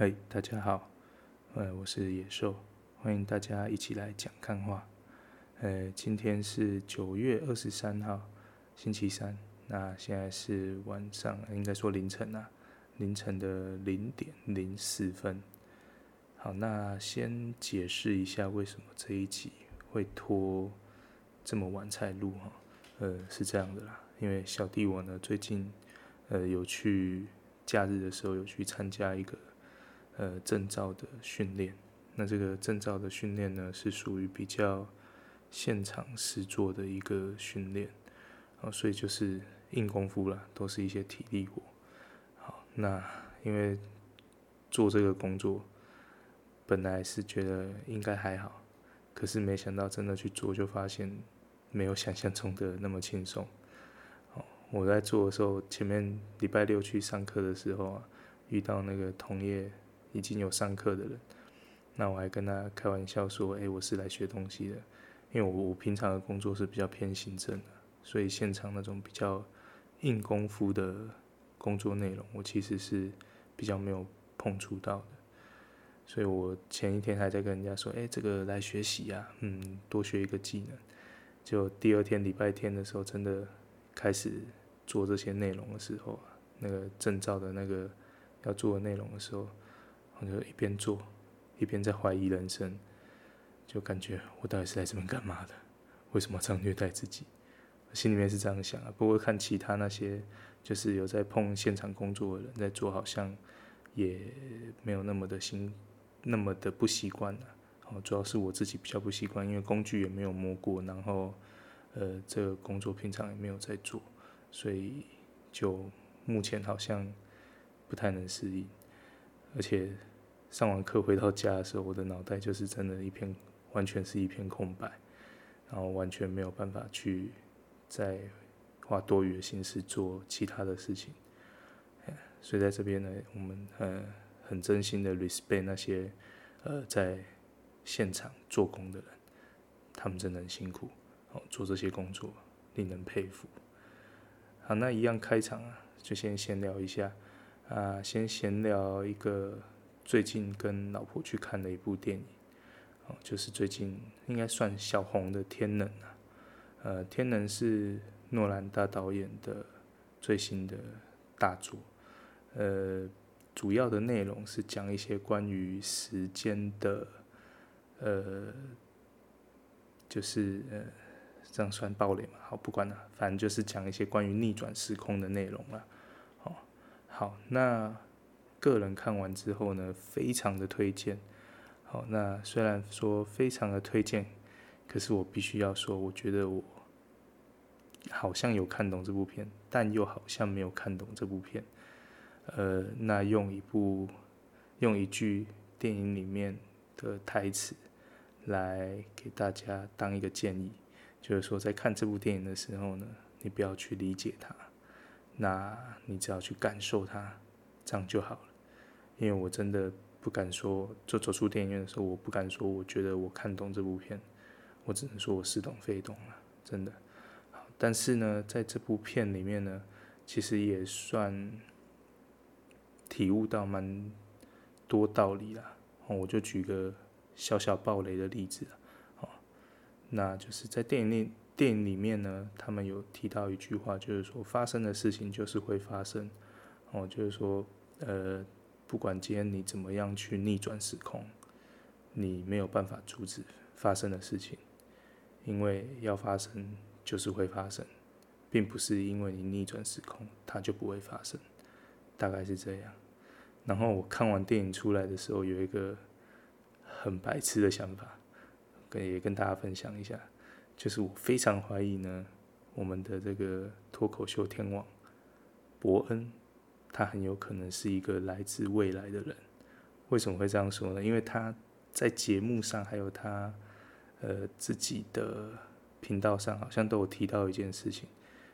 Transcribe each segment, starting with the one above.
嗨，大家好，呃，我是野兽，欢迎大家一起来讲看话。呃，今天是九月二十三号，星期三，那现在是晚上，应该说凌晨啊，凌晨的零点零四分。好，那先解释一下为什么这一集会拖这么晚才录哈。呃，是这样的啦，因为小弟我呢最近呃有去假日的时候有去参加一个。呃，证照的训练，那这个证照的训练呢，是属于比较现场实做的一个训练，啊，所以就是硬功夫啦，都是一些体力活。好，那因为做这个工作，本来是觉得应该还好，可是没想到真的去做，就发现没有想象中的那么轻松。我在做的时候，前面礼拜六去上课的时候啊，遇到那个同业。已经有上课的人，那我还跟他开玩笑说：“哎、我是来学东西的，因为我我平常的工作是比较偏行政的，所以现场那种比较硬功夫的工作内容，我其实是比较没有碰触到的。所以我前一天还在跟人家说：‘哎、这个来学习呀、嗯，多学一个技能。’就第二天礼拜天的时候，真的开始做这些内容的时候，那个证照的那个要做的内容的时候。”我就一边做，一边在怀疑人生，就感觉我到底是来这边干嘛的？为什么这样虐待自己？心里面是这样想啊。不过看其他那些就是有在碰现场工作的人在做，好像也没有那么的心，那么的不习惯了。哦，主要是我自己比较不习惯，因为工具也没有摸过，然后呃，这个工作平常也没有在做，所以就目前好像不太能适应，而且。上完课回到家的时候，我的脑袋就是真的一片，完全是一片空白，然后完全没有办法去再花多余的心思做其他的事情。所以在这边呢，我们呃很真心的 respect 那些呃在现场做工的人，他们真的很辛苦，哦，做这些工作令人佩服。好，那一样开场啊，就先闲聊一下啊，先闲聊一个。最近跟老婆去看了一部电影，哦，就是最近应该算小红的《天能》啊，呃，《天能》是诺兰大导演的最新的大作，呃，主要的内容是讲一些关于时间的，呃，就是呃，这样算暴雷嘛？好，不管了，反正就是讲一些关于逆转时空的内容了。哦，好，那。个人看完之后呢，非常的推荐。好，那虽然说非常的推荐，可是我必须要说，我觉得我好像有看懂这部片，但又好像没有看懂这部片。呃，那用一部用一句电影里面的台词来给大家当一个建议，就是说在看这部电影的时候呢，你不要去理解它，那你只要去感受它，这样就好了。因为我真的不敢说，就走出电影院的时候，我不敢说，我觉得我看懂这部片，我只能说我似懂非懂了，真的。但是呢，在这部片里面呢，其实也算体悟到蛮多道理啦。我就举个小小爆雷的例子啊，哦那就是在电影里电影里面呢，他们有提到一句话，就是说发生的事情就是会发生，哦，就是说，呃。不管今天你怎么样去逆转时空，你没有办法阻止发生的事情，因为要发生就是会发生，并不是因为你逆转时空它就不会发生，大概是这样。然后我看完电影出来的时候，有一个很白痴的想法，跟也跟大家分享一下，就是我非常怀疑呢，我们的这个脱口秀天王伯恩。他很有可能是一个来自未来的人，为什么会这样说呢？因为他在节目上还有他呃自己的频道上，好像都有提到一件事情，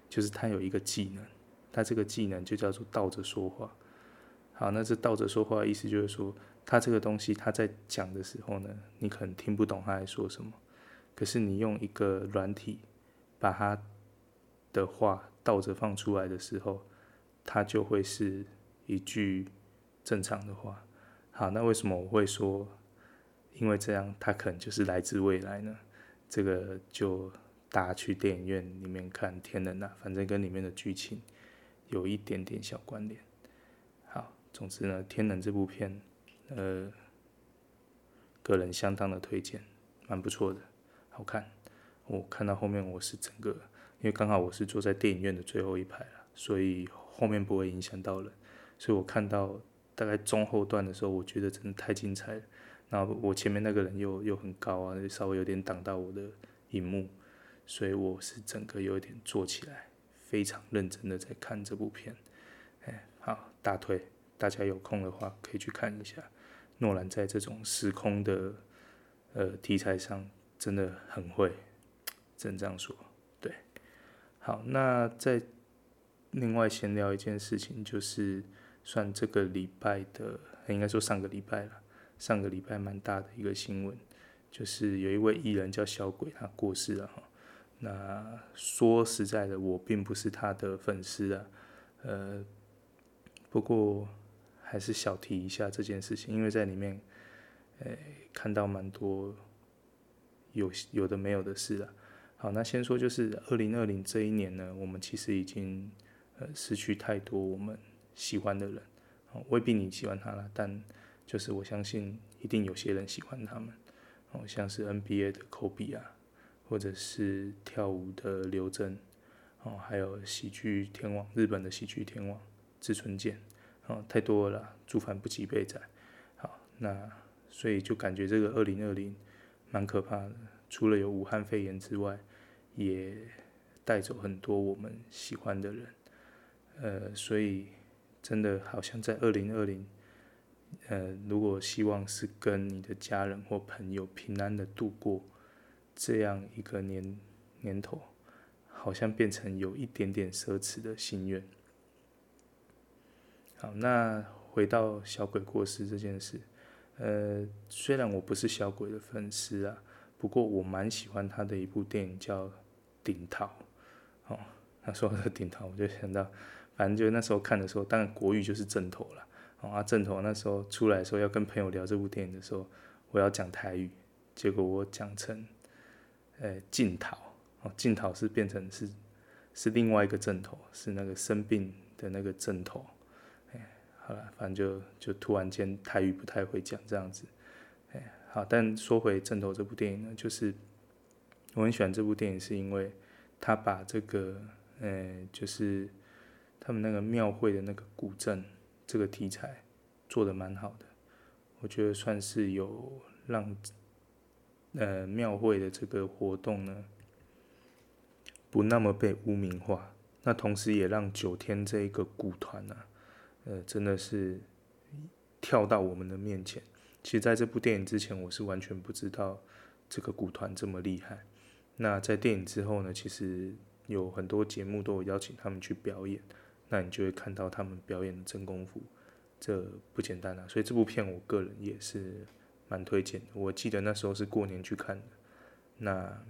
就是他有一个技能，他这个技能就叫做倒着说话。好，那这倒着说话的意思就是说，他这个东西他在讲的时候呢，你可能听不懂他在说什么，可是你用一个软体把他的话倒着放出来的时候。它就会是一句正常的话，好，那为什么我会说，因为这样他可能就是来自未来呢？这个就大家去电影院里面看《天能》啊，反正跟里面的剧情有一点点小关联。好，总之呢，《天能》这部片，呃，个人相当的推荐，蛮不错的，好看。我看到后面我是整个，因为刚好我是坐在电影院的最后一排了，所以后面不会影响到人，所以我看到大概中后段的时候，我觉得真的太精彩了。那我前面那个人又又很高啊，稍微有点挡到我的荧幕，所以我是整个有点坐起来，非常认真的在看这部片。哎，好，大推，大家有空的话可以去看一下。诺兰在这种时空的呃题材上真的很会。只能这样说，对，好，那在另外闲聊一件事情，就是算这个礼拜的，应该说上个礼拜了，上个礼拜蛮大的一个新闻，就是有一位艺人叫小鬼，他过世了哈。那说实在的，我并不是他的粉丝啊，呃，不过还是小提一下这件事情，因为在里面，呃，看到蛮多有有的没有的事啊。好，那先说就是二零二零这一年呢，我们其实已经呃失去太多我们喜欢的人，哦未必你喜欢他了，但就是我相信一定有些人喜欢他们，哦，像是 NBA 的科比啊，或者是跳舞的刘真，哦，还有喜剧天王日本的喜剧天王志村健，哦，太多了啦，诸凡不及被宰。好，那所以就感觉这个二零二零蛮可怕的，除了有武汉肺炎之外。也带走很多我们喜欢的人，呃，所以真的好像在二零二零，呃，如果希望是跟你的家人或朋友平安的度过这样一个年年头，好像变成有一点点奢侈的心愿。好，那回到小鬼过世这件事，呃，虽然我不是小鬼的粉丝啊，不过我蛮喜欢他的一部电影叫。顶桃，哦，他说的顶桃，我就想到，反正就那时候看的时候，当然国语就是正头了，啊正头那时候出来的时候要跟朋友聊这部电影的时候，我要讲台语，结果我讲成，呃，镜头，哦，镜头是变成是是另外一个正头，是那个生病的那个正头，哎，好了，反正就就突然间台语不太会讲这样子，哎，好，但说回正头这部电影呢，就是。我很喜欢这部电影，是因为他把这个，呃，就是他们那个庙会的那个古镇这个题材做得蛮好的。我觉得算是有让，呃，庙会的这个活动呢，不那么被污名化。那同时也让九天这一个古团呢，呃，真的是跳到我们的面前。其实，在这部电影之前，我是完全不知道这个古团这么厉害。那在电影之后呢，其实有很多节目都有邀请他们去表演，那你就会看到他们表演的真功夫，这不简单啊！所以这部片我个人也是蛮推荐的。我记得那时候是过年去看的，那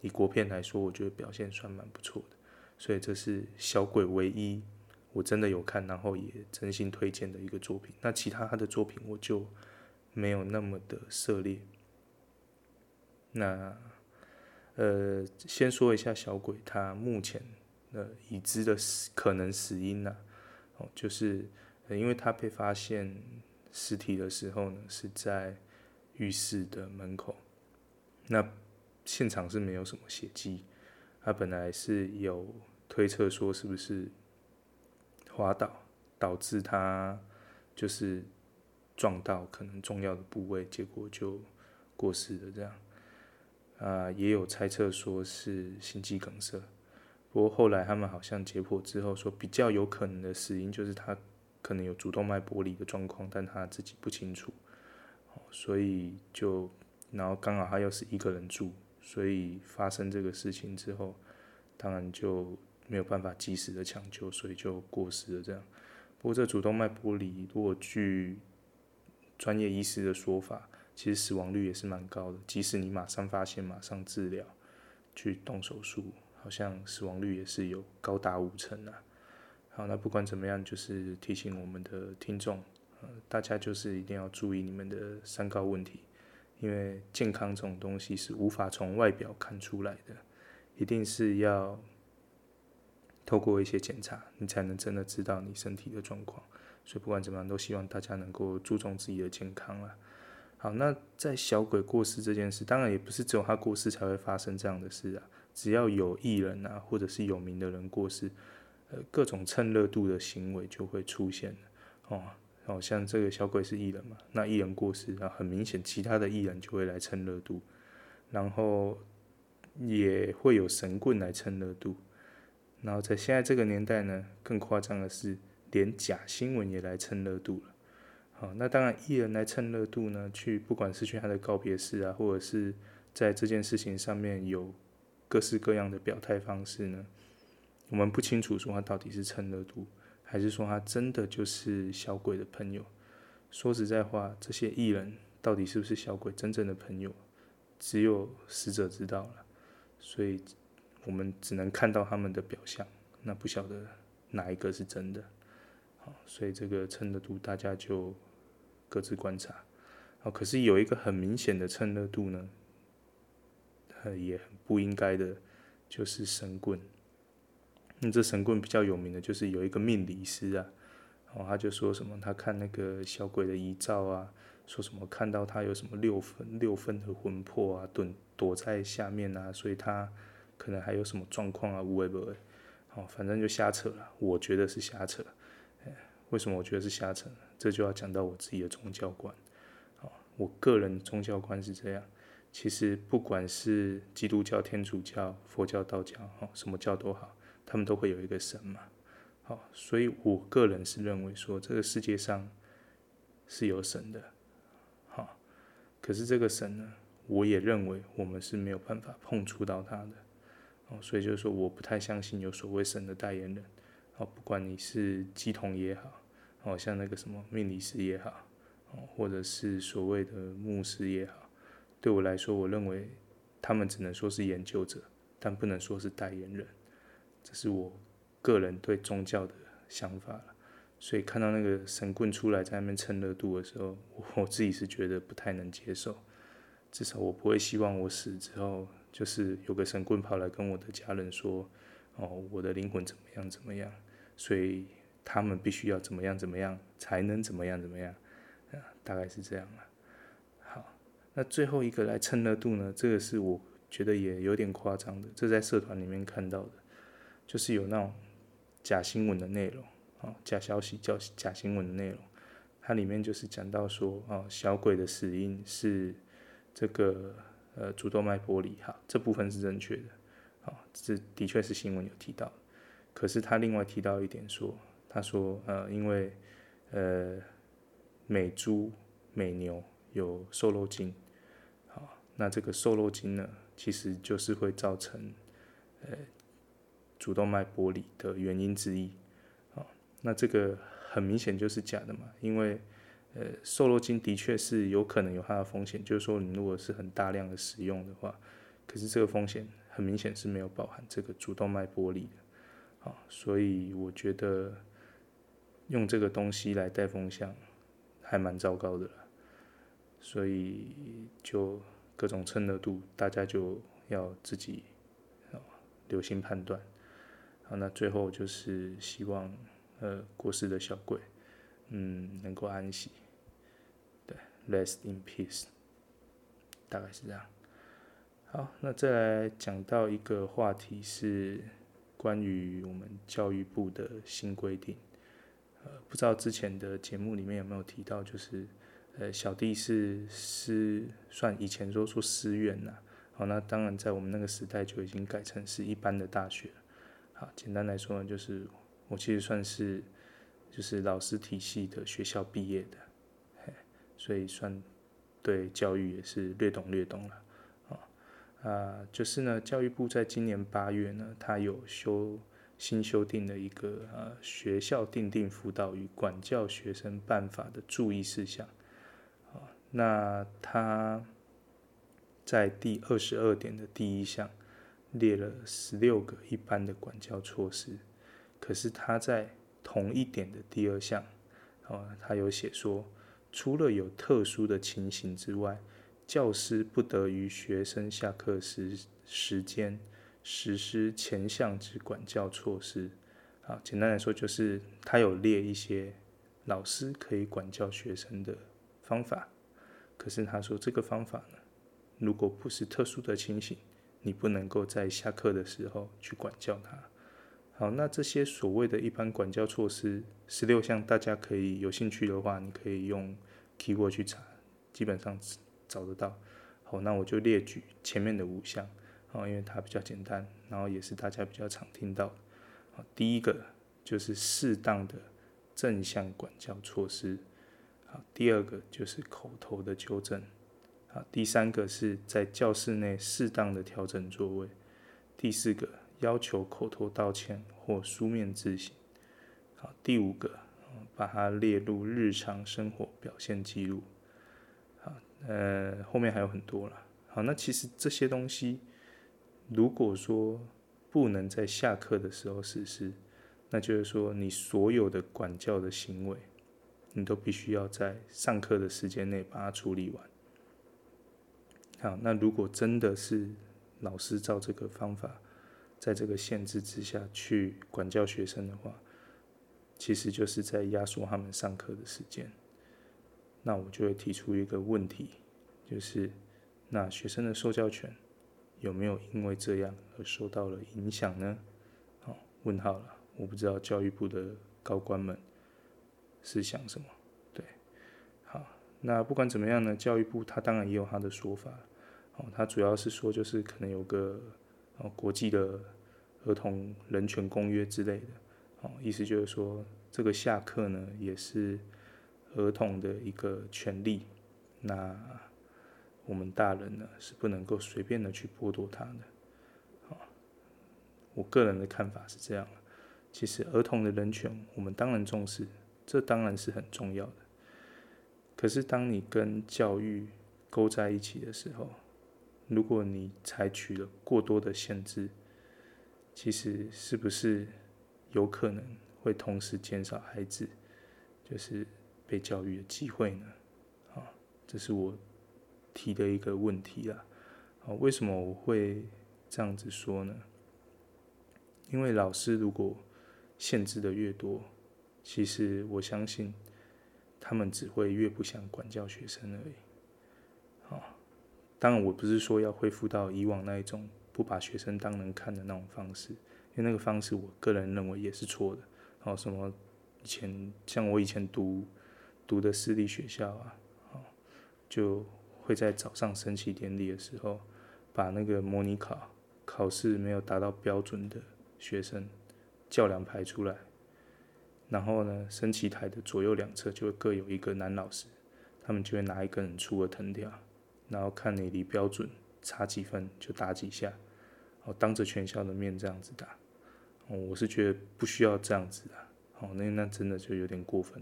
以国片来说，我觉得表现算蛮不错的。所以这是小鬼唯一我真的有看，然后也真心推荐的一个作品。那其他他的作品我就没有那么的涉猎。那。呃，先说一下小鬼，他目前呃已知的死可能死因呢、哦，就是、呃、因为他被发现尸体的时候呢，是在浴室的门口，那现场是没有什么血迹，他本来是有推测说是不是滑倒导致他就是撞到可能重要的部位，结果就过世了这样。啊，也有猜测说是心肌梗塞，不过后来他们好像解剖之后说，比较有可能的死因就是他可能有主动脉剥离的状况，但他自己不清楚，所以就然后刚好他又是一个人住，所以发生这个事情之后，当然就没有办法及时的抢救，所以就过世了这样。不过这主动脉剥离，如果据专业医师的说法，其实死亡率也是蛮高的，即使你马上发现、马上治疗、去动手术，好像死亡率也是有高达五成啊。好，那不管怎么样，就是提醒我们的听众，呃，大家就是一定要注意你们的三高问题，因为健康这种东西是无法从外表看出来的，一定是要透过一些检查，你才能真的知道你身体的状况。所以不管怎么样，都希望大家能够注重自己的健康啦。好，那在小鬼过世这件事，当然也不是只有他过世才会发生这样的事啊。只要有艺人啊，或者是有名的人过世，呃，各种蹭热度的行为就会出现哦。哦，像这个小鬼是艺人嘛，那艺人过世，啊，很明显其他的艺人就会来蹭热度，然后也会有神棍来蹭热度，然后在现在这个年代呢，更夸张的是，连假新闻也来蹭热度了。好，那当然艺人来蹭热度呢，去不管是去他的告别式啊，或者是在这件事情上面有各式各样的表态方式呢，我们不清楚说他到底是蹭热度。还是说他真的就是小鬼的朋友？说实在话，这些艺人到底是不是小鬼真正的朋友，只有死者知道了。所以，我们只能看到他们的表象，那不晓得哪一个是真的。好，所以这个蹭热度大家就各自观察。好，可是有一个很明显的蹭热度呢，也很不应该的，就是神棍。那这神棍比较有名的就是有一个命理师啊，然哦，他就说什么，他看那个小鬼的遗照啊，说什么看到他有什么六分六分的魂魄啊，躲躲在下面啊，所以他可能还有什么状况啊，无谓不谓，哦，反正就瞎扯了，我觉得是瞎扯，为什么我觉得是瞎扯？这就要讲到我自己的宗教观，哦，我个人宗教观是这样，其实不管是基督教、天主教、佛教、道教，哦，什么教都好。他们都会有一个神嘛，好，所以我个人是认为说这个世界上是有神的，好，可是这个神呢，我也认为我们是没有办法碰触到他的，哦，所以就是说我不太相信有所谓神的代言人，哦，不管你是乩童也好，哦，像那个什么命理师也好，哦，或者是所谓的牧师也好，对我来说，我认为他们只能说是研究者，但不能说是代言人。这是我个人对宗教的想法了，所以看到那个神棍出来在那边蹭热度的时候，我自己是觉得不太能接受。至少我不会希望我死之后，就是有个神棍跑来跟我的家人说：“哦，我的灵魂怎么样怎么样。”所以他们必须要怎么样怎么样才能怎么样怎么样，啊，大概是这样了。那最后一个来蹭热度呢？这个是我觉得也有点夸张的，这在社团里面看到的。就是有那种假新闻的内容，啊，假消息叫假新闻的内容，它里面就是讲到说，啊，小鬼的死因是这个呃主动脉剥离，哈，这部分是正确的，啊，这的确是新闻有提到，可是他另外提到一点说，他说，呃，因为呃美猪美牛有瘦肉精，那这个瘦肉精呢，其实就是会造成，呃。主动脉剥离的原因之一，啊，那这个很明显就是假的嘛，因为，呃，瘦肉精的确是有可能有它的风险，就是说你如果是很大量的使用的话，可是这个风险很明显是没有包含这个主动脉剥离的，啊，所以我觉得用这个东西来带风向还蛮糟糕的了，所以就各种蹭热度，大家就要自己啊留心判断。好，那最后就是希望，呃，过世的小鬼，嗯，能够安息，对，rest in peace，大概是这样。好，那再来讲到一个话题是关于我们教育部的新规定，呃，不知道之前的节目里面有没有提到，就是，呃，小弟是是算以前说说师院呐，好，那当然在我们那个时代就已经改成是一般的大学。好，简单来说呢，就是我其实算是就是老师体系的学校毕业的，嘿，所以算对教育也是略懂略懂了。啊啊，就是呢，教育部在今年八月呢，它有修新修订的一个呃学校定定辅导与管教学生办法的注意事项。那他在第二十二点的第一项。列了十六个一般的管教措施，可是他在同一点的第二项，哦，他有写说，除了有特殊的情形之外，教师不得于学生下课时时间实施前项之管教措施。啊，简单来说就是他有列一些老师可以管教学生的方法，可是他说这个方法呢，如果不是特殊的情形，你不能够在下课的时候去管教他。好，那这些所谓的一般管教措施十六项，大家可以有兴趣的话，你可以用 keyword 去查，基本上找得到。好，那我就列举前面的五项，啊，因为它比较简单，然后也是大家比较常听到。第一个就是适当的正向管教措施。好，第二个就是口头的纠正。好，第三个是在教室内适当的调整座位。第四个要求口头道歉或书面自省。好，第五个把它列入日常生活表现记录。好，呃，后面还有很多了。好，那其实这些东西，如果说不能在下课的时候实施，那就是说你所有的管教的行为，你都必须要在上课的时间内把它处理完。好，那如果真的是老师照这个方法，在这个限制之下去管教学生的话，其实就是在压缩他们上课的时间。那我就会提出一个问题，就是那学生的受教权有没有因为这样而受到了影响呢？好，问号了，我不知道教育部的高官们是想什么。对，好，那不管怎么样呢，教育部他当然也有他的说法。哦，他主要是说，就是可能有个哦国际的儿童人权公约之类的，哦，意思就是说，这个下课呢也是儿童的一个权利，那我们大人呢是不能够随便的去剥夺他的。哦，我个人的看法是这样，其实儿童的人权我们当然重视，这当然是很重要的。可是当你跟教育勾在一起的时候，如果你采取了过多的限制，其实是不是有可能会同时减少孩子就是被教育的机会呢？啊，这是我提的一个问题啦。啊，为什么我会这样子说呢？因为老师如果限制的越多，其实我相信他们只会越不想管教学生而已。啊。当然，我不是说要恢复到以往那一种不把学生当人看的那种方式，因为那个方式，我个人认为也是错的。然后什么以前像我以前读读的私立学校啊，就会在早上升旗典礼的时候，把那个模拟考考试没有达到标准的学生叫两排出来，然后呢，升旗台的左右两侧就会各有一个男老师，他们就会拿一根很粗的藤条。然后看你离标准差几分就打几下，哦，当着全校的面这样子打，哦，我是觉得不需要这样子的，哦，那那真的就有点过分。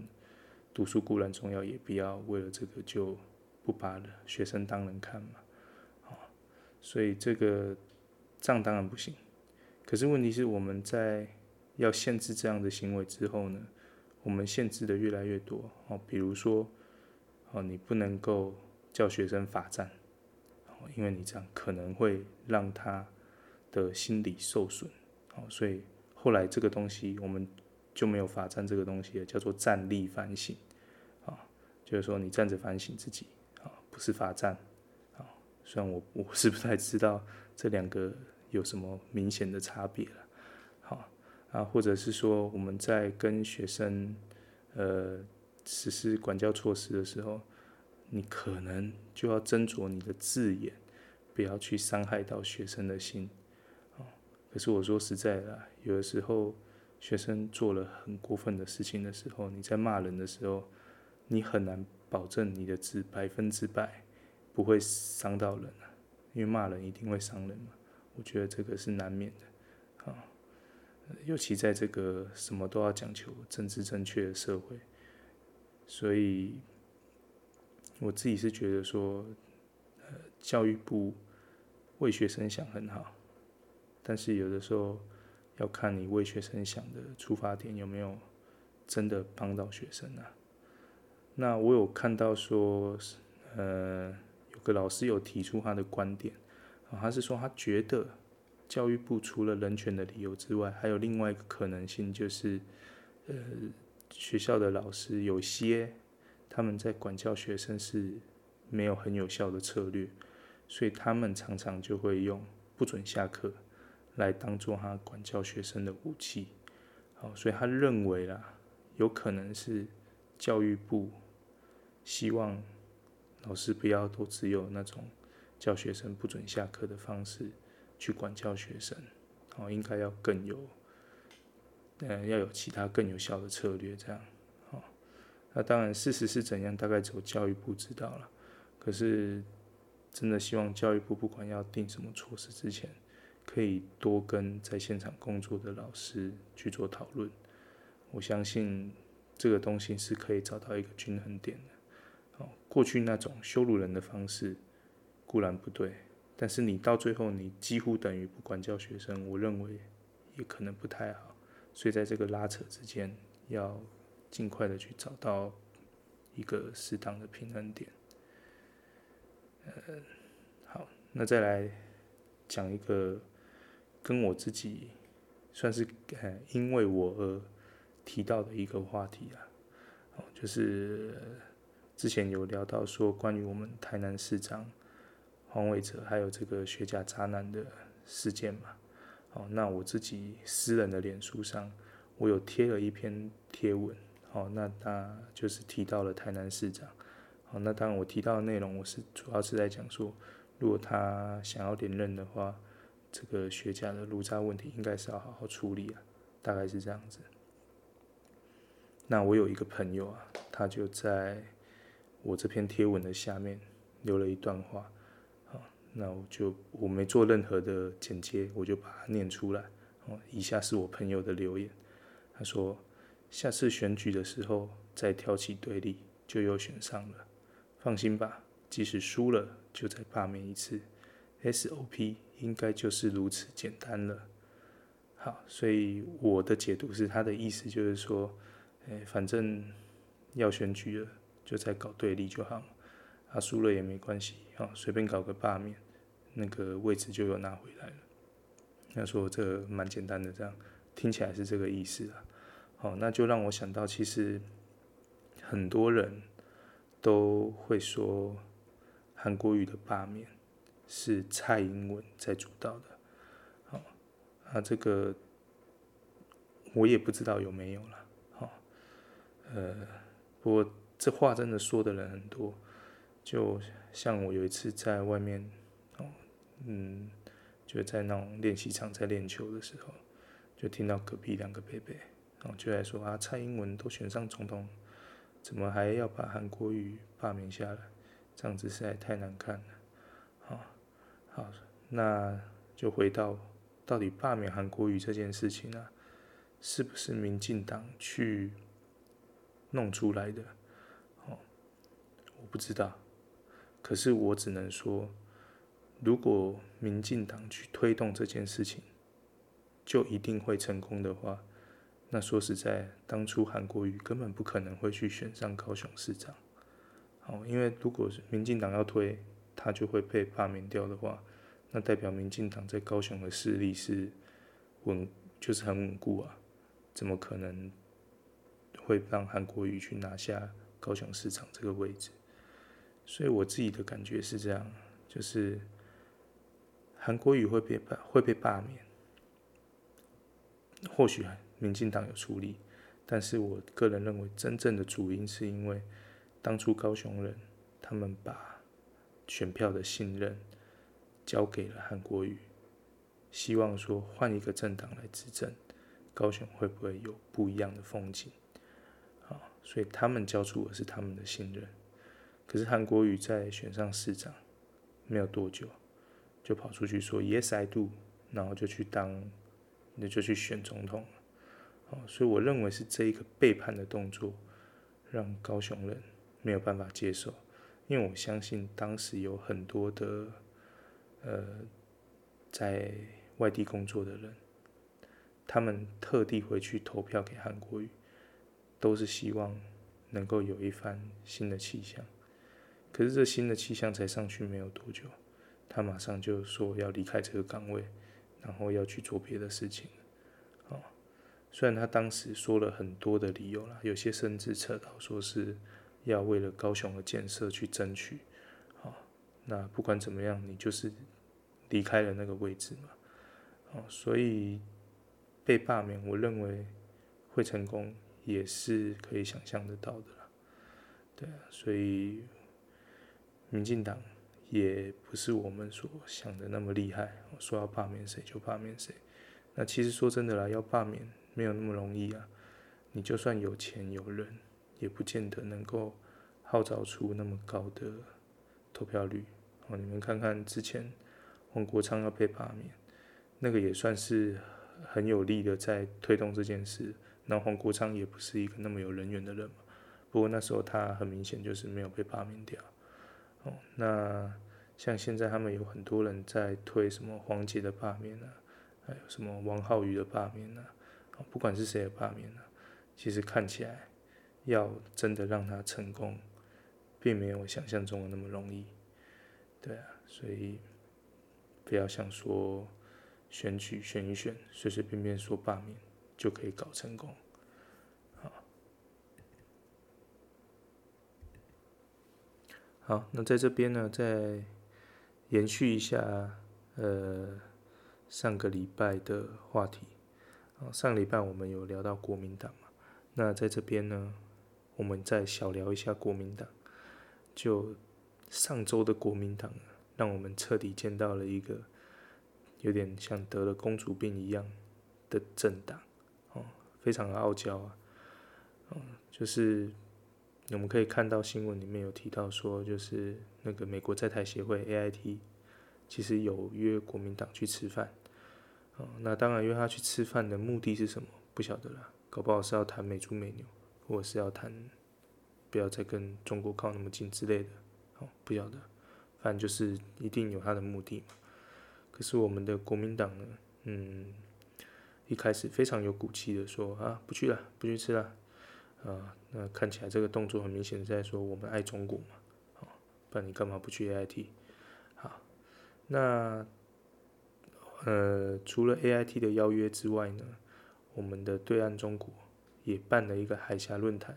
读书固然重要，也不要为了这个就不把学生当人看嘛，哦，所以这个这样当然不行。可是问题是我们在要限制这样的行为之后呢，我们限制的越来越多，哦，比如说，哦，你不能够。叫学生罚站，哦因为你这样可能会让他的心理受损，哦所以后来这个东西我们就没有罚站这个东西了，叫做站立反省，啊，就是说你站着反省自己，啊，不是罚站，啊，虽然我我是不太知道这两个有什么明显的差别了，啊，或者是说我们在跟学生呃实施管教措施的时候。你可能就要斟酌你的字眼，不要去伤害到学生的心，可是我说实在的，有的时候学生做了很过分的事情的时候，你在骂人的时候，你很难保证你的字百分之百不会伤到人啊，因为骂人一定会伤人嘛。我觉得这个是难免的，啊，尤其在这个什么都要讲求政治正确的社会，所以。我自己是觉得说，呃，教育部为学生想很好，但是有的时候要看你为学生想的出发点有没有真的帮到学生啊。那我有看到说，呃，有个老师有提出他的观点，啊，他是说他觉得教育部除了人权的理由之外，还有另外一个可能性，就是，呃，学校的老师有些他们在管教学生是没有很有效的策略，所以他们常常就会用不准下课来当做他管教学生的武器，好，所以他认为啦，有可能是教育部。希望老师不要都只有那种教学生不准下课的方式去管教学生，哦，应该要更有，嗯，要有其他更有效的策略，这样，哦，那当然事实是怎样，大概只有教育部知道了。可是真的希望教育部不管要定什么措施之前，可以多跟在现场工作的老师去做讨论。我相信这个东西是可以找到一个均衡点的。过去那种羞辱人的方式固然不对，但是你到最后你几乎等于不管教学生，我认为也可能不太好。所以在这个拉扯之间，要尽快的去找到一个适当的平衡点。呃，好，那再来讲一个跟我自己算是呃因为我而提到的一个话题啊，哦，就是。之前有聊到说关于我们台南市长黄伟哲还有这个学甲渣男的事件嘛，哦，那我自己私人的脸书上，我有贴了一篇贴文，哦，那他就是提到了台南市长，哦，那当然我提到的内容，我是主要是在讲说，如果他想要连任的话，这个学甲的炉渣问题应该是要好好处理啊，大概是这样子。那我有一个朋友啊，他就在。我这篇贴文的下面留了一段话，那我就我没做任何的剪接，我就把它念出来。哦，以下是我朋友的留言，他说：下次选举的时候再挑起对立，就又选上了。放心吧，即使输了，就再罢免一次。SOP 应该就是如此简单了。好，所以我的解读是，他的意思就是说，哎，反正要选举了。就再搞对立就好，啊，输了也没关系，啊，随便搞个罢免，那个位置就又拿回来了。他说这蛮简单的，这样听起来是这个意思啊。好，那就让我想到，其实很多人都会说韩国瑜的罢免是蔡英文在主导的。好，啊，这个我也不知道有没有了。好，呃，不过。这话真的说的人很多，就像我有一次在外面，哦，嗯，就在那种练习场在练球的时候，就听到隔壁两个伯伯，然后就在说啊，蔡英文都选上总统，怎么还要把韩国瑜罢免下来？这样子实在太难看了。好，好，那就回到到底罢免韩国瑜这件事情啊，是不是民进党去弄出来的？哦，我不知道，可是我只能说，如果民进党去推动这件事情，就一定会成功的话，那说实在，当初韩国瑜根本不可能会去选上高雄市长。好，因为如果民进党要推，他就会被罢免掉的话，那代表民进党在高雄的势力是稳，就是很稳固啊，怎么可能会让韩国瑜去拿下高雄市长这个位置？所以我自己的感觉是这样，就是韩国瑜会被罢会被罢免，或许民进党有处理，但是我个人认为真正的主因是因为当初高雄人他们把选票的信任交给了韩国瑜，希望说换一个政党来执政，高雄会不会有不一样的风景？啊，所以他们交出的是他们的信任。可是韩国瑜在选上市长没有多久，就跑出去说 “Yes, I do”，然后就去当，那就去选总统了。哦，所以我认为是这一个背叛的动作，让高雄人没有办法接受，因为我相信当时有很多的呃在外地工作的人，他们特地回去投票给韩国瑜，都是希望能够有一番新的气象。可是这新的气象才上去没有多久，他马上就说要离开这个岗位，然后要去做别的事情。哦，虽然他当时说了很多的理由啦，有些甚至扯到说是要为了高雄的建设去争取。哦，那不管怎么样，你就是离开了那个位置嘛。哦，所以被罢免，我认为会成功也是可以想象得到的啦。对啊，所以。民进党也不是我们所想的那么厉害，说要罢免谁就罢免谁。那其实说真的啦，要罢免没有那么容易啊。你就算有钱有人，也不见得能够号召出那么高的投票率。哦，你们看看之前黄国昌要被罢免，那个也算是很有力的在推动这件事。那黄国昌也不是一个那么有人缘的人嘛。不过那时候他很明显就是没有被罢免掉。哦，那像现在他们有很多人在推什么黄杰的罢免啊，还有什么王浩宇的罢免啊，不管是谁的罢免啊，其实看起来要真的让他成功，并没有想象中的那么容易。对啊，所以不要想说选举选一选，随随便便说罢免就可以搞成功。好，那在这边呢，再延续一下，呃，上个礼拜的话题。上礼拜我们有聊到国民党嘛，那在这边呢，我们再小聊一下国民党。就上周的国民党，让我们彻底见到了一个有点像得了公主病一样的政党，哦，非常的傲娇啊，嗯，就是。我们可以看到新闻里面有提到说，就是那个美国在台协会 AIT，其实有约国民党去吃饭，哦，那当然约他去吃饭的目的是什么？不晓得啦，搞不好是要谈美猪美牛，或者是要谈不要再跟中国靠那么近之类的，哦，不晓得，反正就是一定有他的目的嘛。可是我们的国民党呢，嗯，一开始非常有骨气的说啊，不去了，不去吃了。啊，那看起来这个动作很明显在说我们爱中国嘛，哦，不然你干嘛不去 AIT？好，那呃，除了 AIT 的邀约之外呢，我们的对岸中国也办了一个海峡论坛，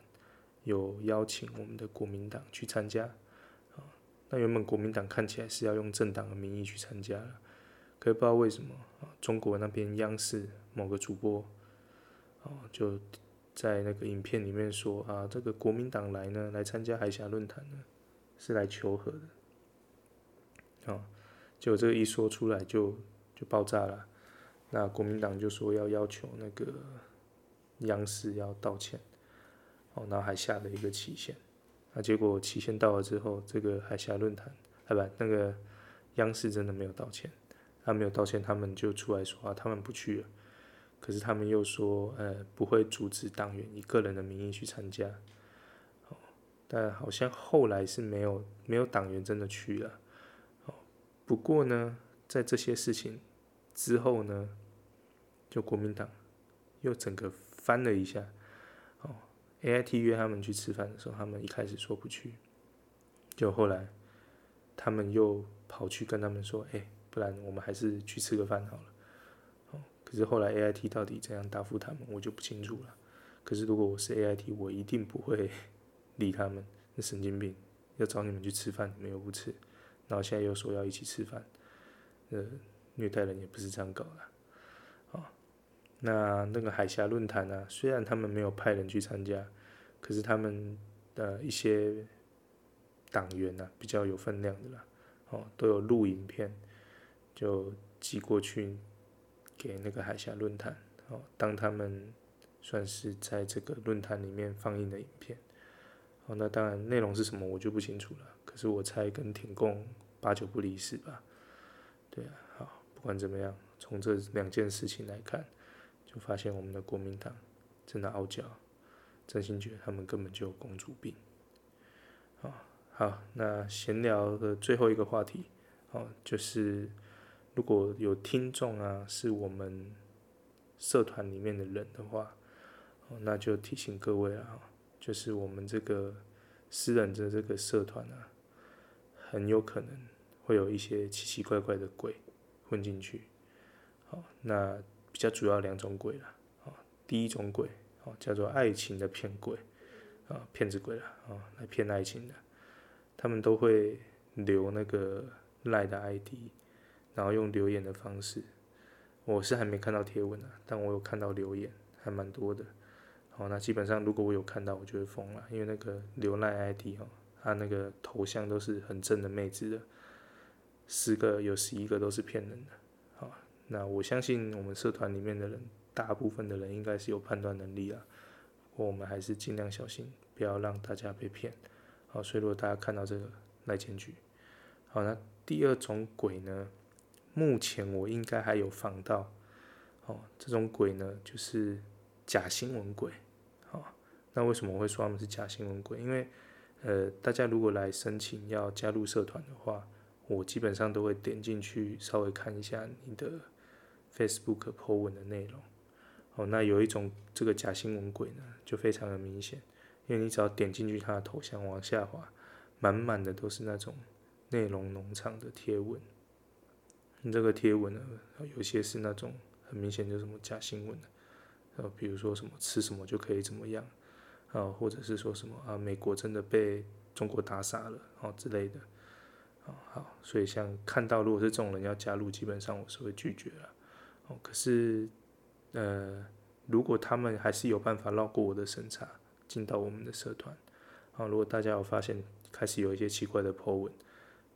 有邀请我们的国民党去参加。啊，那原本国民党看起来是要用政党的名义去参加了，可是不知道为什么啊，中国那边央视某个主播，哦，就。在那个影片里面说啊，这个国民党来呢，来参加海峡论坛呢，是来求和的。啊，结果这个一说出来就就爆炸了。那国民党就说要要求那个央视要道歉，哦，然后还下了一个期限。那结果期限到了之后，这个海峡论坛，哎不，那个央视真的没有道歉，他没有道歉，他们就出来说啊，他们不去了。可是他们又说，呃，不会阻止党员以个人的名义去参加，但好像后来是没有没有党员真的去了，不过呢，在这些事情之后呢，就国民党又整个翻了一下，哦，AIT 约他们去吃饭的时候，他们一开始说不去，就后来他们又跑去跟他们说，哎，不然我们还是去吃个饭好了。可是后来 A I T 到底怎样答复他们，我就不清楚了。可是如果我是 A I T，我一定不会理他们。那神经病，要找你们去吃饭，你们又不吃，然后现在又说要一起吃饭，呃，虐待人也不是这样搞的。啊，那那个海峡论坛呢？虽然他们没有派人去参加，可是他们的一些党员呢，比较有分量的啦，哦，都有录影片，就寄过去。给那个海峡论坛，哦，当他们算是在这个论坛里面放映的影片，哦，那当然内容是什么我就不清楚了。可是我猜跟挺共八九不离十吧。对啊，好，不管怎么样，从这两件事情来看，就发现我们的国民党真的傲娇，真心觉得他们根本就有公主病。好，好，那闲聊的最后一个话题，哦，就是。如果有听众啊，是我们社团里面的人的话，那就提醒各位啊，就是我们这个私人的这个社团啊，很有可能会有一些奇奇怪怪的鬼混进去。好，那比较主要两种鬼了。啊，第一种鬼，哦，叫做爱情的骗鬼，啊，骗子鬼了，啊，来骗爱情的，他们都会留那个赖的 ID，然后用留言的方式。我是还没看到贴文啊，但我有看到留言，还蛮多的。好，那基本上如果我有看到，我就会疯了，因为那个留赖 ID 哦，他那个头像都是很正的妹子的，十个有十一个都是骗人的。好，那我相信我们社团里面的人，大部分的人应该是有判断能力啊。我们还是尽量小心，不要让大家被骗。好，所以如果大家看到这个，来检举。好，那第二种鬼呢？目前我应该还有防到，哦，这种鬼呢，就是假新闻鬼，哦，那为什么我会说他们是假新闻鬼？因为，呃，大家如果来申请要加入社团的话，我基本上都会点进去稍微看一下你的 Facebook po 文的内容，哦，那有一种这个假新闻鬼呢，就非常的明显，因为你只要点进去他的头像往下滑，满满的都是那种内容农场的贴文。这个贴文呢，有些是那种很明显就是什么假新闻的，呃，比如说什么吃什么就可以怎么样，啊，或者是说什么啊，美国真的被中国打傻了，哦之类的，啊，好，所以像看到如果是这种人要加入，基本上我是会拒绝了，哦，可是，呃，如果他们还是有办法绕过我的审查，进到我们的社团，啊，如果大家有发现开始有一些奇怪的 po 文，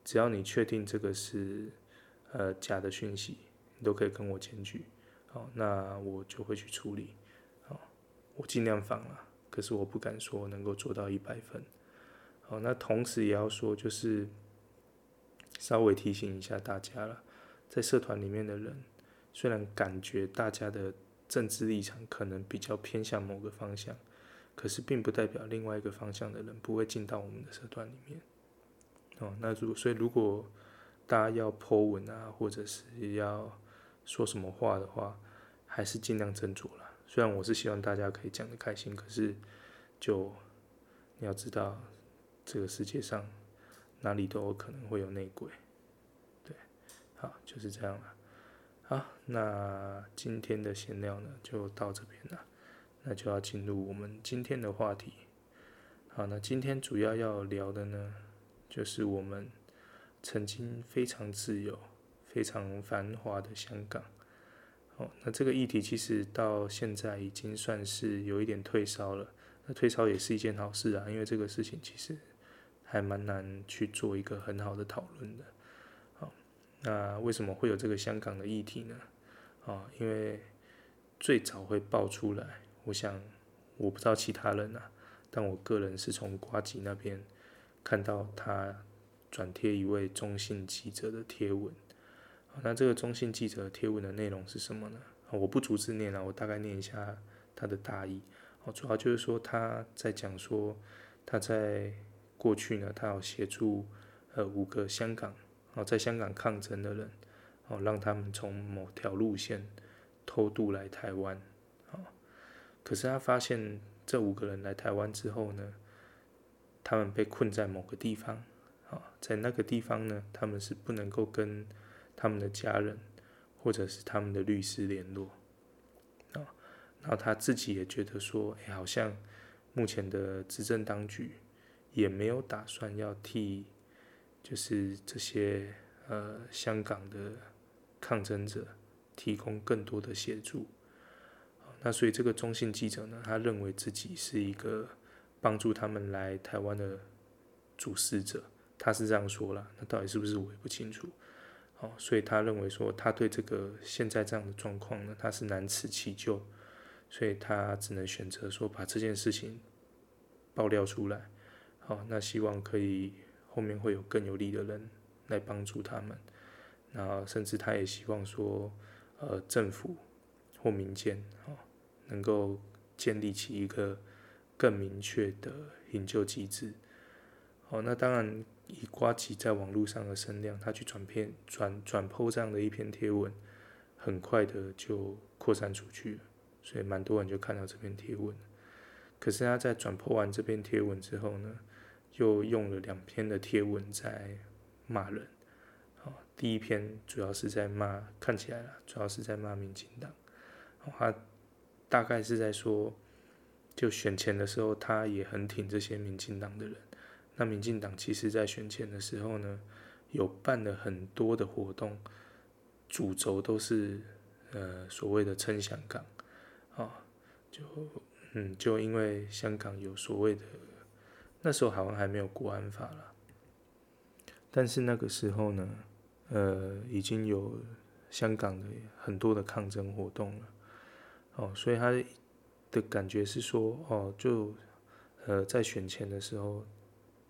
只要你确定这个是。呃，假的讯息，你都可以跟我检举，好，那我就会去处理，好，我尽量防了，可是我不敢说能够做到一百分，好，那同时也要说，就是稍微提醒一下大家了，在社团里面的人，虽然感觉大家的政治立场可能比较偏向某个方向，可是并不代表另外一个方向的人不会进到我们的社团里面，哦，那如所以如果。大家要 po 文啊，或者是要说什么话的话，还是尽量斟酌了。虽然我是希望大家可以讲得开心，可是就你要知道，这个世界上哪里都有可能会有内鬼。对，好，就是这样了。好，那今天的闲聊呢，就到这边了。那就要进入我们今天的话题。好，那今天主要要聊的呢，就是我们。曾经非常自由、非常繁华的香港，哦，那这个议题其实到现在已经算是有一点退烧了。那退烧也是一件好事啊，因为这个事情其实还蛮难去做一个很好的讨论的。好，那为什么会有这个香港的议题呢？啊，因为最早会爆出来，我想我不知道其他人啊，但我个人是从瓜吉那边看到他。转贴一位中信记者的贴文，那这个中信记者贴文的内容是什么呢？我不逐字念了，我大概念一下他的大意。哦，主要就是说他在讲说他在过去呢，他有协助呃五个香港哦在香港抗争的人，哦让他们从某条路线偷渡来台湾，哦，可是他发现这五个人来台湾之后呢，他们被困在某个地方。在那个地方呢，他们是不能够跟他们的家人或者是他们的律师联络，啊，然后他自己也觉得说，哎，好像目前的执政当局也没有打算要替，就是这些呃香港的抗争者提供更多的协助，那所以这个中信记者呢，他认为自己是一个帮助他们来台湾的主事者。他是这样说了，那到底是不是我也不清楚。哦，所以他认为说他对这个现在这样的状况呢，他是难辞其咎，所以他只能选择说把这件事情爆料出来。好，那希望可以后面会有更有力的人来帮助他们。然后甚至他也希望说，呃，政府或民间哦，能够建立起一个更明确的营救机制。好，那当然。以瓜吉在网络上的声量，他去转片转转 po 这样的一篇贴文，很快的就扩散出去了，所以蛮多人就看到这篇贴文。可是他在转 po 完这篇贴文之后呢，又用了两篇的贴文在骂人。第一篇主要是在骂，看起来啦，主要是在骂民进党。他大概是在说，就选前的时候，他也很挺这些民进党的人。那民进党其实在选前的时候呢，有办了很多的活动，主轴都是呃所谓的撑香港，啊，就嗯就因为香港有所谓的，那时候好像还没有国安法啦，但是那个时候呢。呃，已经有香港的很多的抗争活动了，哦，所以他的感觉是说，哦，就呃在选前的时候，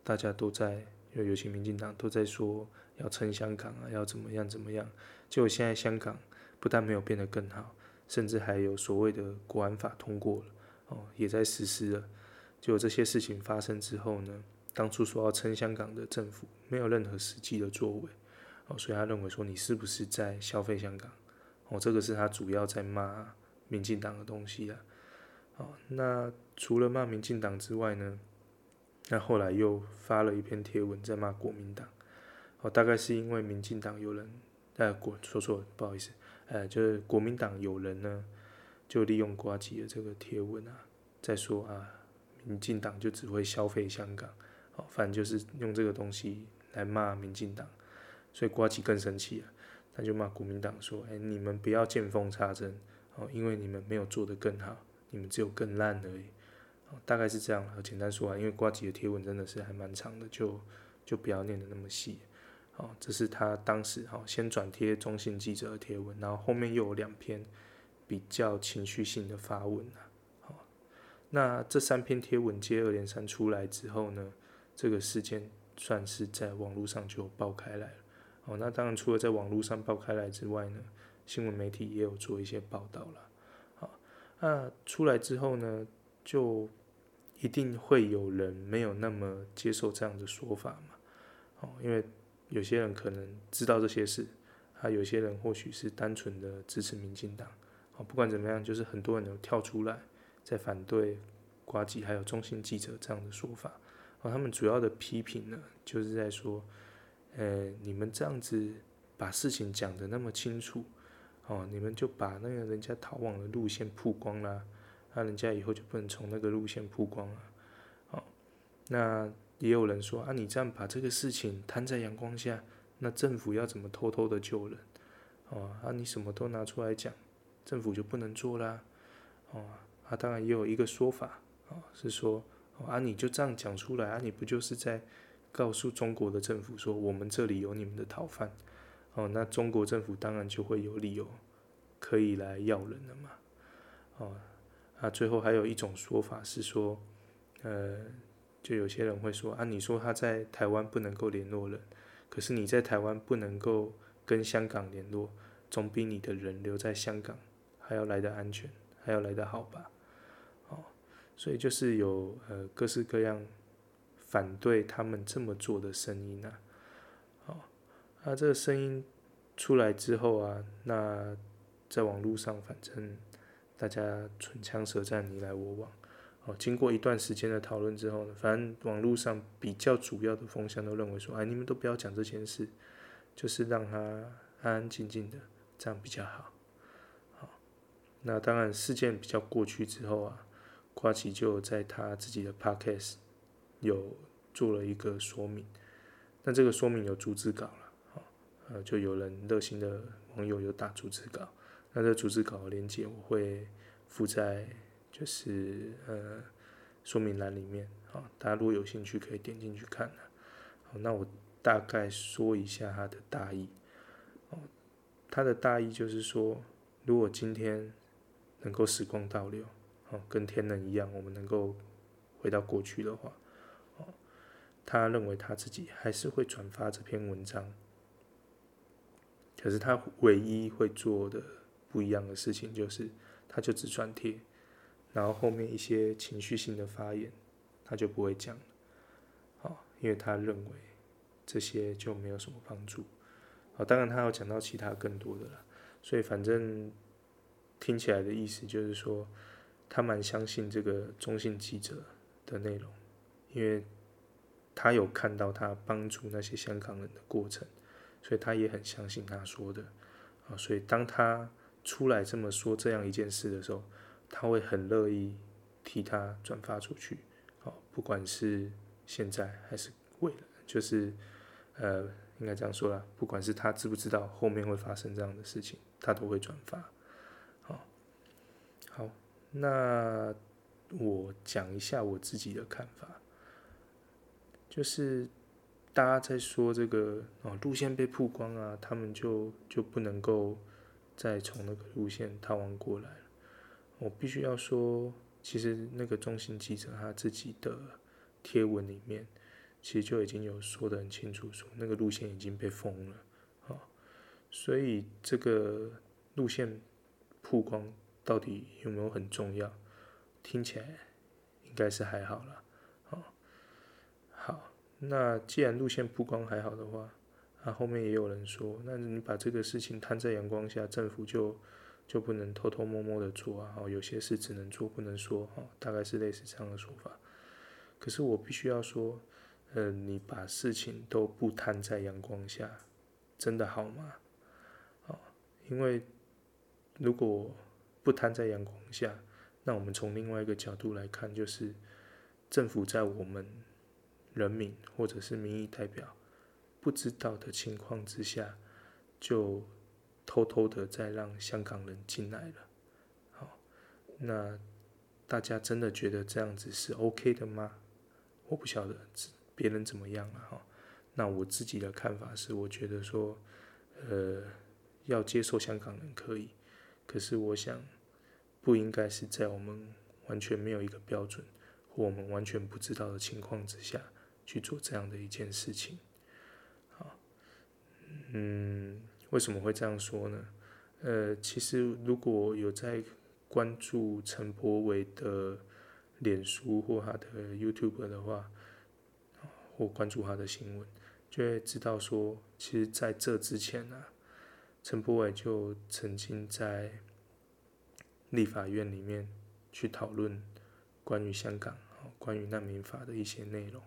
大家都在，有尤其民进党都在说要撑香港啊，要怎么样怎么样，结果现在香港不但没有变得更好，甚至还有所谓的国安法通过了，哦，也在实施了。就这些事情发生之后呢，当初说要撑香港的政府没有任何实际的作为。哦，所以他认为说你是不是在消费香港？哦，这个是他主要在骂民进党的东西啊。哦，那除了骂民进党之外呢，那后来又发了一篇贴文在骂国民党。哦，大概是因为民进党有人，呃，国说错，不好意思，呃，就是国民党有人呢，就利用瓜吉的这个贴文啊，在说啊，民进党就只会消费香港。哦，反正就是用这个东西来骂民进党。所以瓜吉更生气了，他就骂国民党说：“哎、你们不要见缝插针哦，因为你们没有做得更好，你们只有更烂而已。”大概是这样了，简单说啊，因为瓜吉的贴文真的是还蛮长的，就就不要念得那么细。哦，这是他当时哈先转贴中信记者的贴文，然后后面又有两篇比较情绪性的发文啊。好，那这三篇贴文接二连三出来之后呢，这个事件算是在网络上就爆开来了。哦，那当然，除了在网络上爆开来之外呢，新闻媒体也有做一些报道了。好，那出来之后呢，就一定会有人没有那么接受这样的说法嘛。哦，因为有些人可能知道这些事，还有些人或许是单纯的支持民进党。哦，不管怎么样，就是很多人有跳出来在反对呱吉还有中心记者这样的说法。哦，他们主要的批评呢，就是在说。呃，你们这样子把事情讲得那么清楚，哦，你们就把那个人家逃亡的路线曝光了，那人家以后就不能从那个路线曝光了，哦，那也有人说啊，你这样把这个事情摊在阳光下，那政府要怎么偷偷的救人？哦，啊，你什么都拿出来讲，政府就不能做啦，哦，啊，当然也有一个说法，哦，是说，啊，你就这样讲出来，啊，你不就是在告诉中国的政府说，我们这里有你们的逃犯，哦，那中国政府当然就会有理由可以来要人了嘛，哦，啊，最后还有一种说法是说，呃，就有些人会说啊，你说他在台湾不能够联络人，可是你在台湾不能够跟香港联络，总比你的人留在香港还要来得安全，还要来得好吧，哦，所以就是有呃各式各样。反对他们这么做的声音呢、啊？好，那这个声音出来之后啊，那在网络上，反正大家唇枪舌战，你来我往。哦，经过一段时间的讨论之后呢，反正网络上比较主要的风向都认为说，哎，你们都不要讲这件事，就是让他安安静静的，这样比较好。好，那当然事件比较过去之后啊，瓜奇就在他自己的 podcast。有做了一个说明，那这个说明有逐字稿了，呃，就有人热心的网友有打逐字稿，那这逐字稿的链接我会附在就是呃说明栏里面，啊，大家如果有兴趣可以点进去看。好，那我大概说一下它的大意，哦，它的大意就是说，如果今天能够时光倒流，哦，跟天能一样，我们能够回到过去的话。哦他认为他自己还是会转发这篇文章，可是他唯一会做的不一样的事情就是，他就只转贴，然后后面一些情绪性的发言，他就不会讲了，好，因为他认为这些就没有什么帮助，好，当然他要讲到其他更多的了，所以反正听起来的意思就是说。他蛮相信这个中信记者的内容，因为他有看到他帮助那些香港人的过程，所以他也很相信他说的啊。所以当他出来这么说这样一件事的时候，他会很乐意替他转发出去。好，不管是现在还是未来，就是呃，应该这样说啦，不管是他知不知道后面会发生这样的事情，他都会转发。好，好。那我讲一下我自己的看法，就是大家在说这个哦，路线被曝光啊，他们就就不能够再从那个路线逃亡过来了。我必须要说，其实那个中心记者他自己的贴文里面，其实就已经有说得很清楚，说那个路线已经被封了啊，所以这个路线曝光。到底有没有很重要？听起来应该是还好啦。哦，好，那既然路线曝光还好的话，那后面也有人说，那你把这个事情摊在阳光下，政府就就不能偷偷摸摸的做啊？哦，有些事只能做不能说，哦，大概是类似这样的说法。可是我必须要说，呃，你把事情都不摊在阳光下，真的好吗？哦，因为如果不摊在阳光下，那我们从另外一个角度来看，就是政府在我们人民或者是民意代表不知道的情况之下，就偷偷的在让香港人进来了。好，那大家真的觉得这样子是 OK 的吗？我不晓得别人怎么样了哈。那我自己的看法是，我觉得说，呃，要接受香港人可以，可是我想。不应该是在我们完全没有一个标准，或我们完全不知道的情况之下去做这样的一件事情。嗯，为什么会这样说呢？呃，其实如果有在关注陈柏伟的脸书或他的 YouTube 的话，或关注他的新闻，就会知道说，其实在这之前呢，陈柏伟就曾经在。立法院里面去讨论关于香港、关于难民法的一些内容。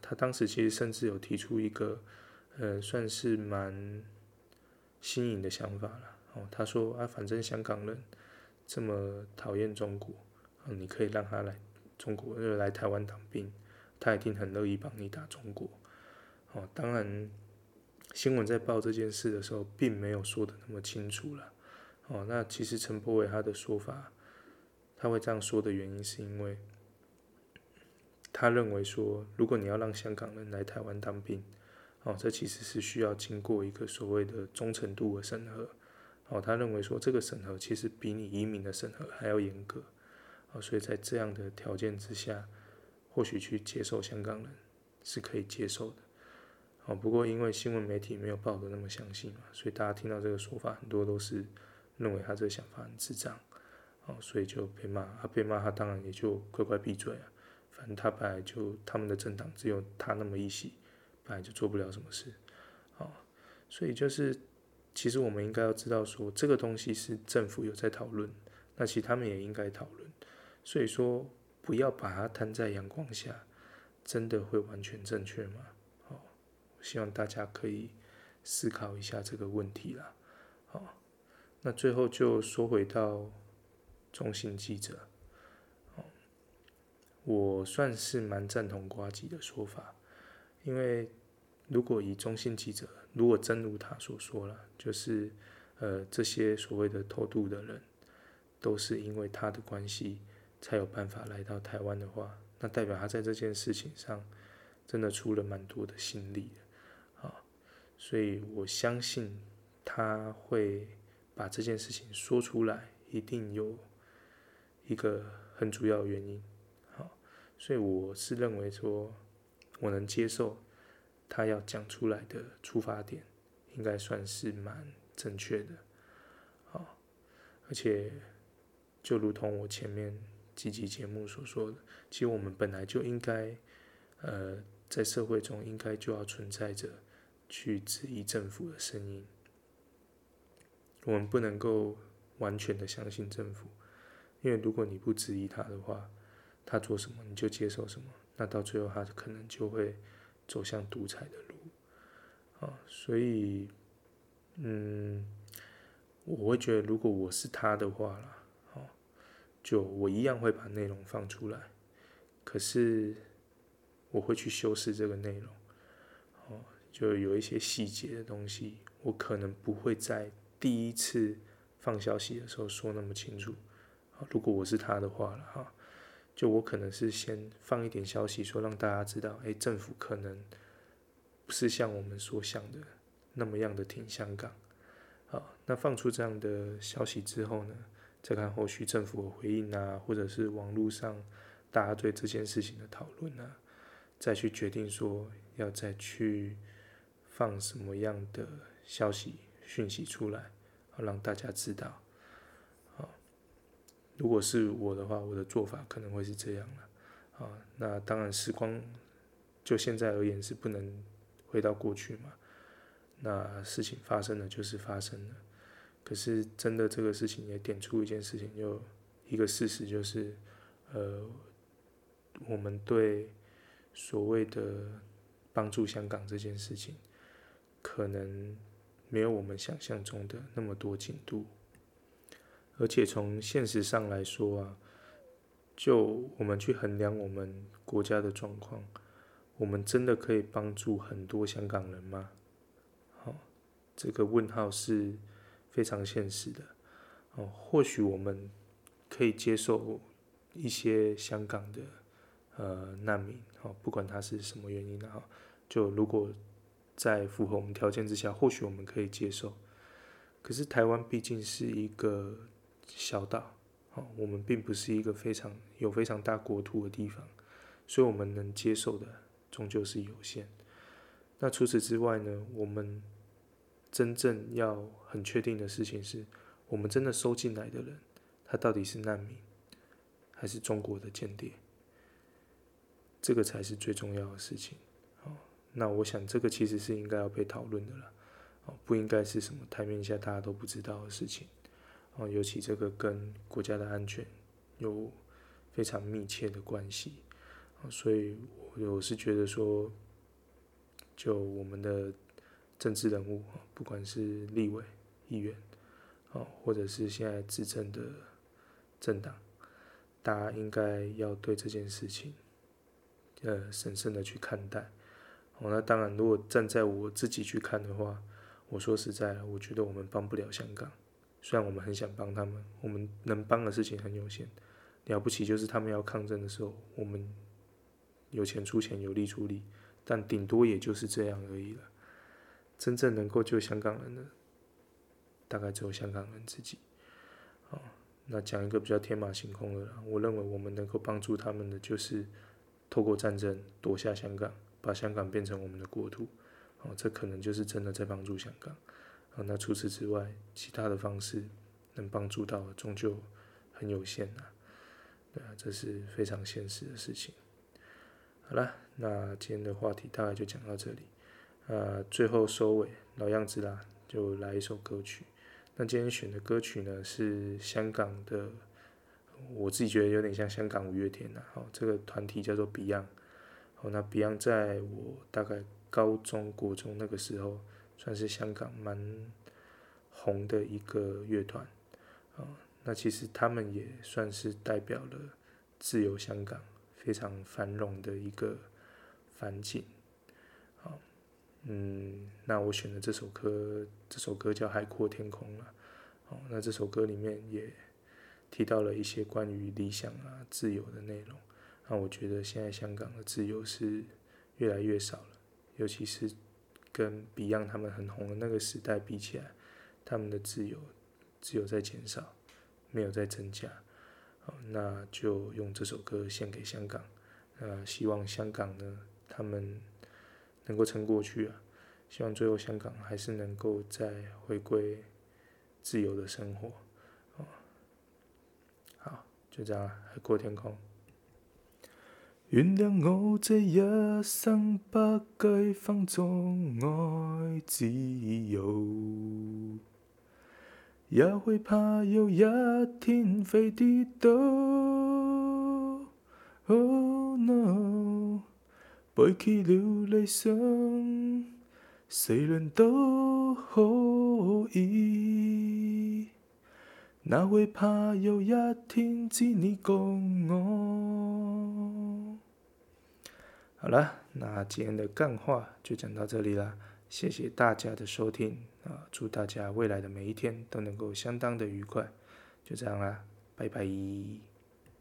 他当时其实甚至有提出一个，呃，算是蛮新颖的想法了。哦，他说啊，反正香港人这么讨厌中国，你可以让他来中国，来台湾当兵，他一定很乐意帮你打中国。哦，当然，新闻在报这件事的时候，并没有说的那么清楚了。哦，那其实陈柏伟他的说法，他会这样说的原因，是因为他认为说，如果你要让香港人来台湾当兵，哦，这其实是需要经过一个所谓的忠诚度的审核。哦，他认为说，这个审核其实比你移民的审核还要严格。哦，所以在这样的条件之下，或许去接受香港人是可以接受的。哦，不过因为新闻媒体没有报的那么详细嘛，所以大家听到这个说法，很多都是。认为他这个想法很智障，哦，所以就被骂。他被骂，他当然也就乖乖闭嘴啊。反正他本来就他们的政党只有他那么一席，本来就做不了什么事，哦，所以就是，其实我们应该要知道说，这个东西是政府有在讨论，那其实他们也应该讨论。所以说，不要把它摊在阳光下，真的会完全正确吗？哦，希望大家可以思考一下这个问题啦，哦。那最后就说回到中信记者，哦我算是蛮赞同瓜吉的说法，因为如果以中性记者，如果真如他所说了，就是呃这些所谓的偷渡的人，都是因为他的关系才有办法来到台湾的话，那代表他在这件事情上真的出了蛮多的心力啊，所以我相信他会。把这件事情说出来，一定有一个很主要的原因，好，所以我是认为说，我能接受他要讲出来的出发点，应该算是蛮正确的，好，而且就如同我前面几集节目所说的，其实我们本来就应该，呃，在社会中应该就要存在着去质疑政府的声音。我们不能够完全的相信政府，因为如果你不质疑他的话，他做什么你就接受什么，那到最后他可能就会走向独裁的路。啊，所以，嗯，我会觉得如果我是他的话啦，哦，就我一样会把内容放出来，可是我会去修饰这个内容，哦，就有一些细节的东西，我可能不会在第一次放消息的时候说那么清楚。如果我是他的话了哈，就我可能是先放一点消息，说让大家知道，哎，政府可能。不是像我们所想的那么样的挺香港，好，那放出这样的消息之后呢，再看后续政府的回应啊，或者是网络上大家对这件事情的讨论啊，再去决定说要再去放什么样的消息讯息出来，好让大家知道。如果是我的话，我的做法可能会是这样了。啊，那当然时光就现在而言是不能。回到过去嘛，那事情发生了就是发生了。可是真的这个事情也点出一件事情，就一个事实就是，呃，我们对所谓的帮助香港这件事情，可能没有我们想象中的那么多进度。而且从现实上来说啊，就我们去衡量我们国家的状况。我们真的可以帮助很多香港人吗？好，这个问号是非常现实的。哦，或许我们可以接受一些香港的呃难民，哦，不管他是什么原因的哈，就如果在符合我们条件之下，或许我们可以接受。可是台湾毕竟是一个小岛，哦，我们并不是一个非常有非常大国土的地方，所以我们能接受的。终究是有限。那除此之外呢？我们真正要很确定的事情是，我们真的收进来的人，他到底是难民，还是中国的间谍？这个才是最重要的事情。哦，那我想这个其实是应该要被讨论的了。哦，不应该是什么台面下大家都不知道的事情。哦，尤其这个跟国家的安全有非常密切的关系。哦，所以。我我是觉得说，就我们的政治人物，不管是立委、议员，哦，或者是现在执政的政党，大家应该要对这件事情，呃，审慎的去看待。哦，那当然，如果站在我自己去看的话，我说实在，我觉得我们帮不了香港。虽然我们很想帮他们，我们能帮的事情很有限。了不起就是他们要抗争的时候，我们。有钱出钱，有力出力，但顶多也就是这样而已了。真正能够救香港人的，大概只有香港人自己。好，那讲一个比较天马行空的，我认为我们能够帮助他们的，就是透过战争夺下香港，把香港变成我们的国土。哦，这可能就是真的在帮助香港。啊，那除此之外，其他的方式能帮助到的，终究很有限呐。对啊，这是非常现实的事情。好了，那今天的话题大概就讲到这里。呃，最后收尾，老样子啦，就来一首歌曲。那今天选的歌曲呢，是香港的，我自己觉得有点像香港五月天呐。好，这个团体叫做 Beyond。好，那 Beyond 在我大概高中、国中那个时候，算是香港蛮红的一个乐团。啊，那其实他们也算是代表了自由香港。非常繁荣的一个环境，啊，嗯，那我选的这首歌，这首歌叫《海阔天空》了，好，那这首歌里面也提到了一些关于理想啊、自由的内容，那我觉得现在香港的自由是越来越少了，尤其是跟 Beyond 他们很红的那个时代比起来，他们的自由只有在减少，没有在增加。那就用这首歌献给香港，呃，希望香港呢，他们能够撑过去啊，希望最后香港还是能够再回归自由的生活，好，就这样，海阔天空。原谅我这一生不羁放纵爱自由。也会怕有一天会跌倒。Oh no，背弃了理想，谁人都可以。哪会怕有一天只你共我？好了，那今天的干话就讲到这里了，谢谢大家的收听啊！祝大家未来的每一天都能够相当的愉快，就这样啦，拜拜。